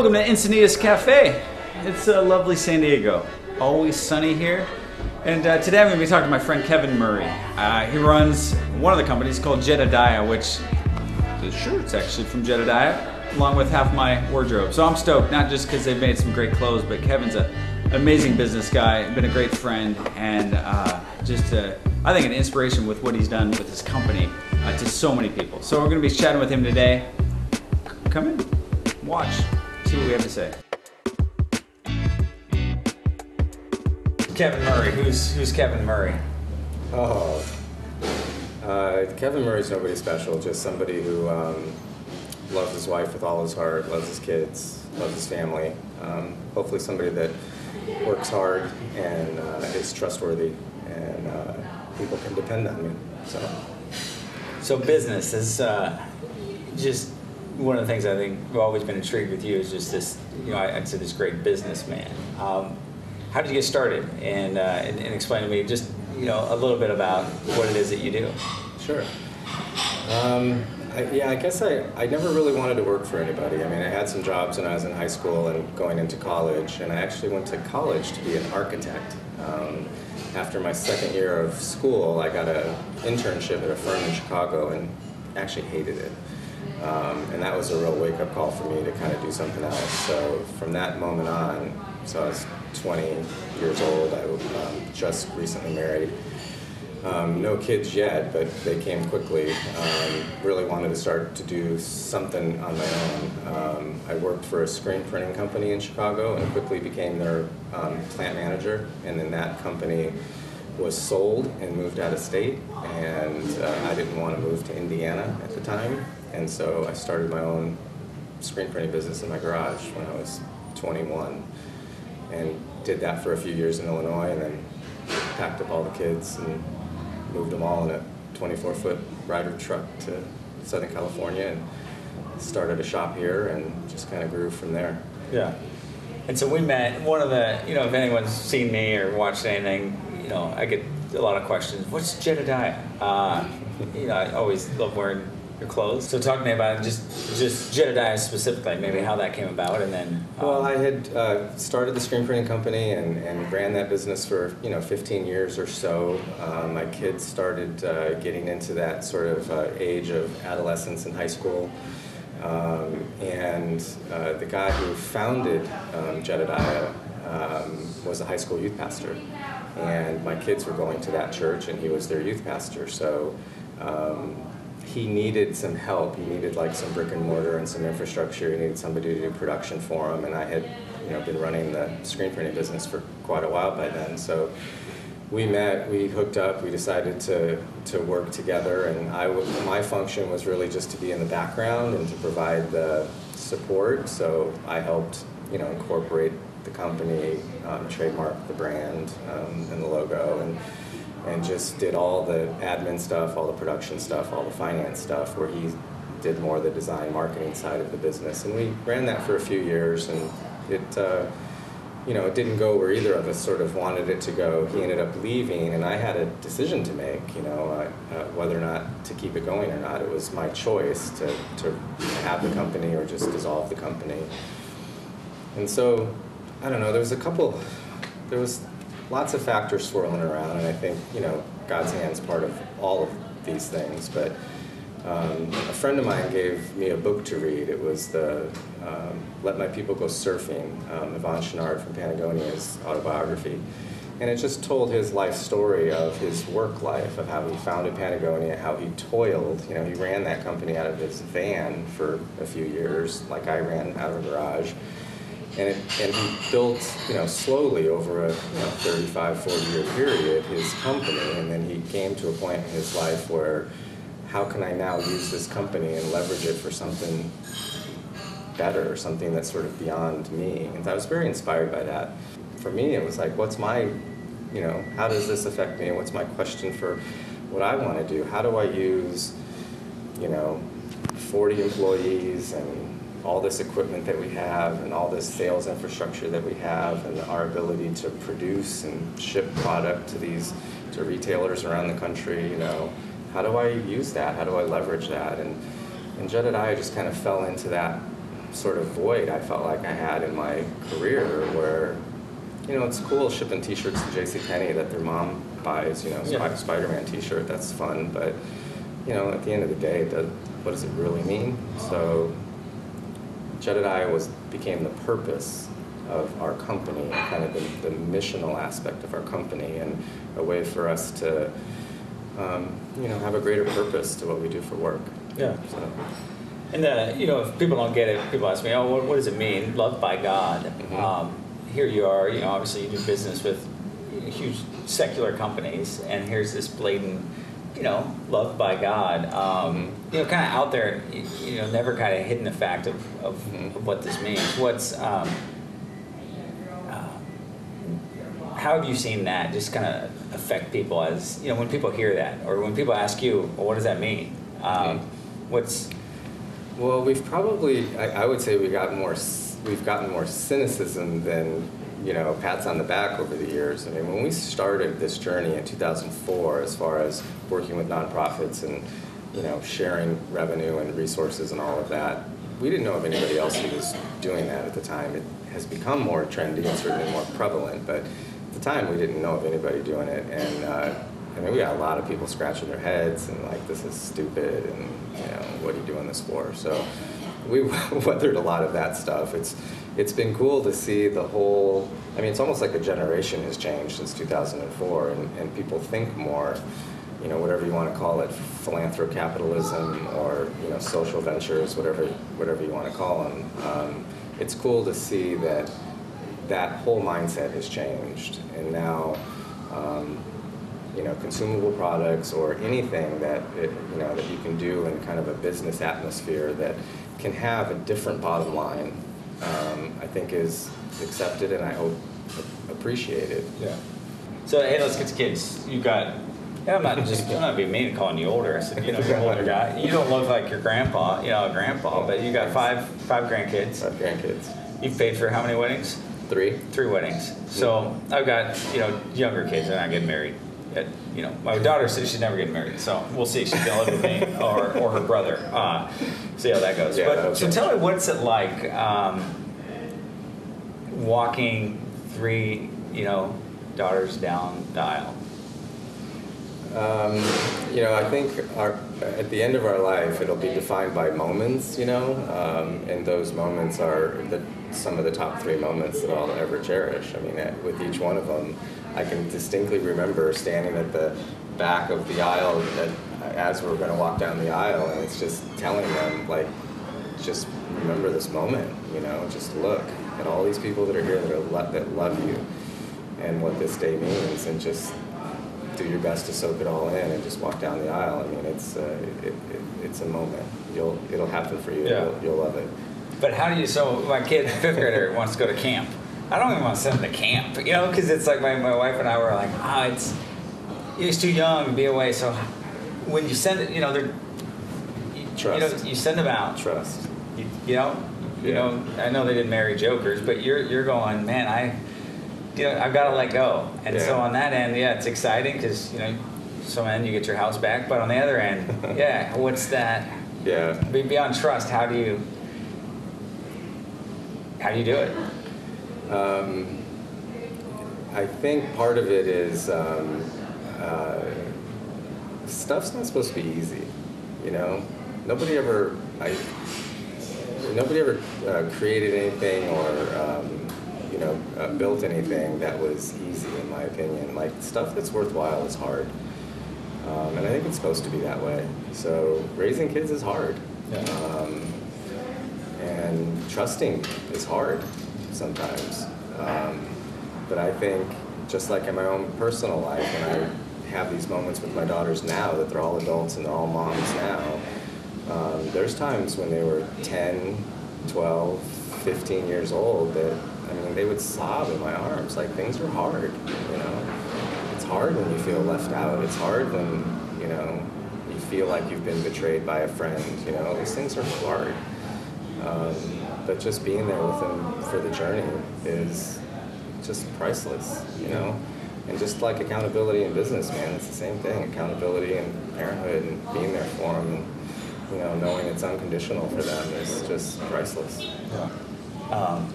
Welcome to Encinitas Cafe. It's uh, lovely San Diego. Always sunny here. And uh, today I'm going to be talking to my friend Kevin Murray. Uh, he runs one of the companies called Jedidiah, which the shirt's actually from Jedidiah, along with half my wardrobe. So I'm stoked, not just because they've made some great clothes, but Kevin's a, an amazing business guy, been a great friend, and uh, just uh, I think an inspiration with what he's done with his company uh, to so many people. So we're going to be chatting with him today. Come in, watch, see what we have to say. Kevin Murray. Who's who's Kevin Murray? Oh, uh, Kevin Murray's nobody special. Just somebody who um, loves his wife with all his heart, loves his kids, loves his family. Um, hopefully, somebody that works hard and uh, is trustworthy, and uh, people can depend on me. So, So business is uh, just one of the things I think I've always been intrigued with you is just this. You know, I, I'd say this great businessman. Um, how did you get started? And, uh, and and explain to me just you know a little bit about what it is that you do. sure. Um, I, yeah, I guess I, I never really wanted to work for anybody. I mean, I had some jobs when I was in high school and going into college, and I actually went to college to be an architect. Um, after my second year of school, I got an internship at a firm in Chicago and actually hated it. Um, and that was a real wake up call for me to kind of do something else. So from that moment on, so I was 20 years old, I um, just recently married. Um, no kids yet, but they came quickly. Um, really wanted to start to do something on my own. Um, I worked for a screen printing company in Chicago and quickly became their um, plant manager. And then that company was sold and moved out of state. And uh, I didn't want to move to Indiana at the time. And so I started my own screen printing business in my garage when I was 21 and did that for a few years in Illinois and then packed up all the kids and moved them all in a 24 foot Ryder truck to Southern California and started a shop here and just kind of grew from there. Yeah. And so we met. One of the you know if anyone's seen me or watched anything, you know I get a lot of questions. What's Jedidiah? Uh, you know I always love wearing your clothes. So talk to me about just just Jedidiah specifically, maybe how that came about, and then. um, Well, I had uh, started the screen printing company and, and ran that business for you know 15 years or so. Uh, my kids started uh, getting into that sort of uh, age of adolescence and high school. Um, and uh, the guy who founded um, Jedidiah um, was a high school youth pastor. And my kids were going to that church, and he was their youth pastor. So um, he needed some help. He needed like some brick and mortar and some infrastructure. He needed somebody to do production for him. And I had, you know, been running the screen printing business for quite a while by then. So we met, we hooked up, we decided to, to work together. And I, my function was really just to be in the background and to provide the support. So I helped, you know, incorporate the company, um, trademark the brand um, and the logo, and and just did all the admin stuff, all the production stuff, all the finance stuff, where he did more the design marketing side of the business. And we ran that for a few years, and it, uh, you know, it didn't go where either of us sort of wanted it to go. He ended up leaving, and I had a decision to make, you know, uh, uh, whether or not to keep it going or not. It was my choice to, to have the company or just dissolve the company. And so, I don't know, there was a couple, there was lots of factors swirling around, and I think, you know, God's hand's part of all of these things. But um, a friend of mine gave me a book to read. It was the um, Let My People Go Surfing, um, Yvon Chouinard from Patagonia's autobiography. And it just told his life story of his work life, of how he founded Patagonia, how he toiled. You know, he ran that company out of his van for a few years, like I ran out of a garage and, it, and he built, you know, slowly over a you know, 35, 40 year period his company, and then he came to a point in his life where, how can I now use this company and leverage it for something better, something that's sort of beyond me? And I was very inspired by that. For me, it was like, what's my, you know, how does this affect me, and what's my question for what I want to do? How do I use, you know, 40 employees and all this equipment that we have and all this sales infrastructure that we have and our ability to produce and ship product to these to retailers around the country you know how do i use that how do i leverage that and and jedidiah just kind of fell into that sort of void I felt like I had in my career where, you know, it's cool shipping T-shirts to J.C. Penney that their mom buys, you know, Yeah. Spider-Man T-shirt. That's fun, but you know, at the end of the day, does, what does it really mean? So, Jedidiah was became the purpose of our company, kind of the, the missional aspect of our company, and a way for us to, um, you know, have a greater purpose to what we do for work. Yeah. So, And uh, you know, if people don't get it, people ask me, "Oh, what, what does it mean? Loved by God." Mhm. Um, here you are. You know, obviously you do business with huge secular companies, and here's this blatant, you know, loved by God. Um, Mhm. You know, kind of out there. You know, never kind of hidden the fact of, of, Mhm. of what this means. What's um, uh, how have you seen that just kind of affect people as you know when people hear that or when people ask you well, what does that mean um, Mhm. what's Well, we've probably, I, I would say we got more, we've gotten more cynicism than, you know, pats on the back over the years. I mean, when we started this journey in 2004, as far as working with nonprofits and, you know, sharing revenue and resources and all of that, we didn't know of anybody else who was doing that at the time. It has become more trendy and certainly more prevalent, but at the time we didn't know of anybody doing it. And, uh, I mean, we got a lot of people scratching their heads and like, this is stupid, and you know, what are you doing this for? So, we weathered a lot of that stuff. It's it's been cool to see the whole. I mean, it's almost like a generation has changed since 2004, and, and people think more. You know, whatever you want to call it, philanthrocapitalism or you know, social ventures, whatever whatever you want to call them. Um, it's cool to see that that whole mindset has changed, and now. Um, you know, consumable products or anything that it, you know that you can do in kind of a business atmosphere that can have a different bottom line, um, I think is accepted and I hope appreciated. yeah so hey let's get to kids You've got yeah, I'm not just I'm not being mean calling you older. I said, you know, you're an older guy. You don't look like your grandpa, you know, a grandpa, but you got five five grandkids. Five grandkids, You've paid for how many weddings? three. Three weddings. So I've got, you know, younger kids that are not getting married. Yet, you know, my daughter says she's never getting married. So we'll see. She's gonna live with me or, or her brother. Uh, see how that goes. Yeah, but that'll so tell me, what's it like um, walking three, you know, daughters down the aisle? Um, you know, I think our, at the end of our life, it'll be defined by moments, you know, um, and those moments are the, some of the top three moments that I'll ever cherish. I mean, with each one of them, I can distinctly remember standing at the back of the aisle that, as we're going to walk down the aisle, and it's just telling them, like, just remember this moment, you know, just look at all these people that are here that, are that love you and what this day means, and just do your best to soak it all in and just walk down the aisle. I mean, it's uh, it, it, it's a moment. You'll it'll happen for you. Yeah. You'll, you'll love it. But how do you? So my kid, fifth grader, wants to go to camp. I don't even want to send him to camp, you know, because it's like my, my wife and I were like, ah, it's he's too young to be away. So when you send it, you know, they're you, Trust. You, know, you send them out. Trust. You, you know, you Yeah. know. I know they didn't marry jokers, but you're you're going, man. I, you know, I've got to let go. And so on that end, yeah, it's exciting because you know, some end you get your house back, but on the other end, yeah, what's that? Yeah. Be- Beyond trust, how do you how do you do it? Um, I think part of it is um, uh, stuff's not supposed to be easy. You know, nobody ever I nobody ever uh, created anything or um, know uh, built anything that was easy, in my opinion. Like stuff that's worthwhile is hard, um, and I think it's supposed to be that way. So raising kids is hard. Yeah. Um, and trusting is hard sometimes. Um, but I think, just like in my own personal life, when I have these moments with my daughters now that they're all adults and they're all moms now, um, there's times when they were 10, 12, 15 years old that, I mean, they would sob in my arms. Like, things are hard, you know? It's hard when you feel left out. It's hard when, you know, you feel like you've been betrayed by a friend. You know, these things are hard. Um, but just being there with them for the journey is just priceless, you know? And just like accountability in business, man, it's the same thing. Accountability and parenthood and being there for them. And, you know, knowing it's unconditional for them is just priceless. Um,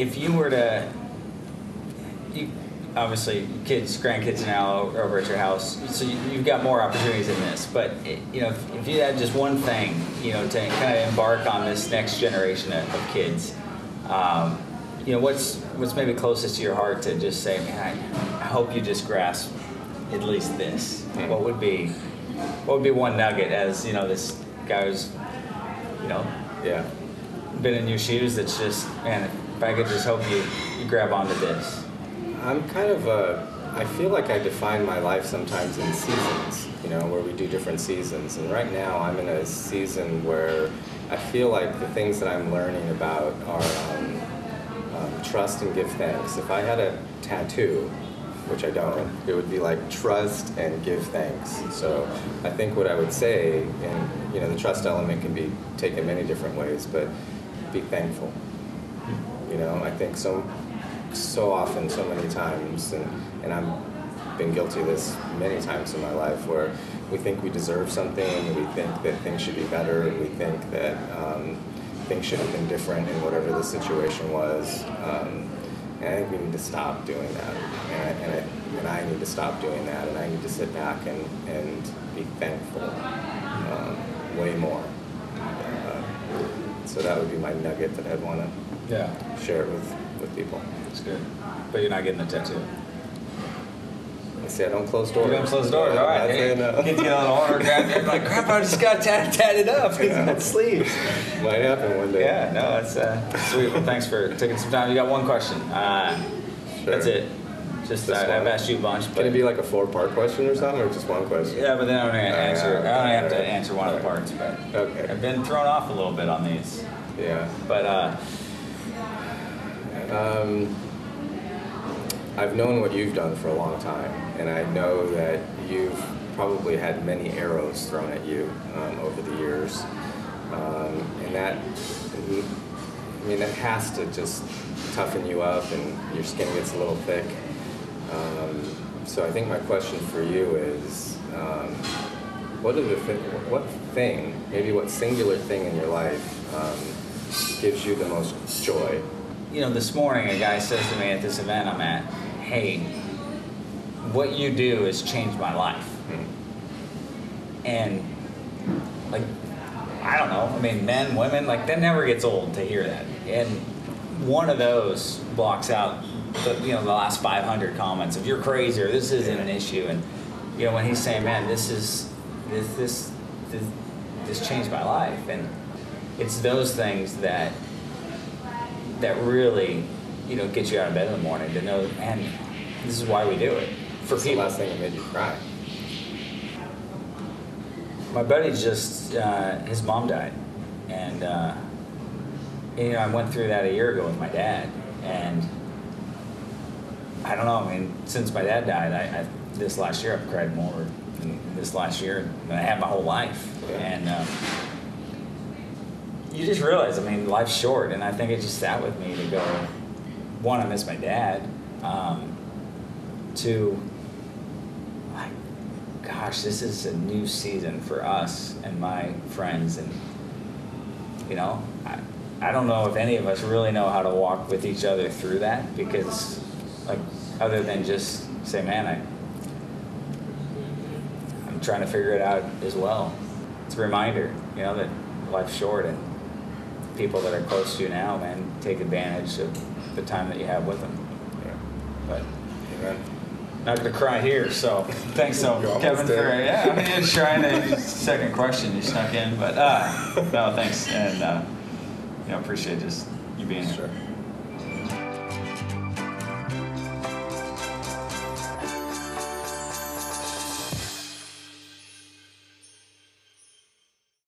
if you were to, you obviously kids, grandkids now over at your house, so you, you've got more opportunities in this. But you know, if, if you had just one thing, you know, to kind of embark on this next generation of, of kids, um, you know, what's what's maybe closest to your heart to just say, man, I, I hope you just grasp at least this. Hmm. What would be, what would be one nugget as you know this guy who's, you know, Yeah. been in your shoes that's just man if i could just help you, you grab onto this I'm kind of a, I feel like I define my life sometimes in seasons, you know, where we do different seasons. And right now I'm in a season where I feel like the things that I'm learning about are um, um, trust and give thanks. If I had a tattoo, which I don't, it would be like trust and give thanks. So I think what I would say, and you know, the trust element can be taken many different ways, but be thankful. You know, I think so so often, so many times, and, and I've been guilty of this many times in my life, where we think we deserve something, we think that things should be better, we think that um, things should have been different in whatever the situation was. Um, and I think we need to stop doing that, and I, and, I, and I need to stop doing that, and I need to sit back and, and be thankful um, way more. So that would be my nugget that I'd want to yeah. share it with, with people. it's good. But you're not getting the tattoo? I say I don't close doors. you don't close doors. All right. Saying no. get order grab it like crap i just got tat- tatted up. It's got sleeves. Might happen one day. yeah no it's uh, sweet. Well thanks for taking some time. You got one question. Uh, Sure. that's it just I, i've one. asked you a bunch but Can it be like a four-part question or something, or just one question? yeah but then i don't answer Alright, i only have to answer one of the parts but Okay. i've been thrown off a little bit on these Yeah. but uh, Um, I've known what you've done for a long time, and I know that you've probably had many arrows thrown at you um, over the years, um, and that, I mean, that has to just toughen you up, and your skin gets a little thick. Um, so I think my question for you is, um, what the th- what thing, maybe what singular thing in your life um, gives you the most joy? you know, this morning a guy says to me at this event I'm at, "Hey, what you do has changed my life." Hmm. And like, I don't know. I mean, men, women, like that never gets old to hear that. And one of those blocks out the you know the last 500 comments. Of "You're crazy" or "This isn't an issue." And you know when he's saying, "Man, this is this this this, this changed my life," and it's those things that that really, you know, get you out of bed in the morning to know, man, this is why we do it. For What's the last thing that made you cry? My buddy just, uh, his mom died, and uh, you know, I went through that a year ago with my dad, and I don't know. I mean, since my dad died, I, I this last year I've cried more than this last year than I have my whole life, Yeah. and. Uh, you just realize, I mean, life's short, and I think it just sat with me to go. One, I miss my dad. Um, two, like, gosh, this is a new season for us and my friends, and you know, I, I don't know if any of us really know how to walk with each other through that because, like, other than just say, man, I, I'm trying to figure it out as well. It's a reminder, you know, that life's short and people that are close to you now, man, take advantage of the time that you have with them. Yeah. But Amen. not gonna cry here, so thanks so Kevin for yeah. I mean, just trying to second question you snuck in, but uh, no, thanks and uh, you know appreciate just you being here. Sure.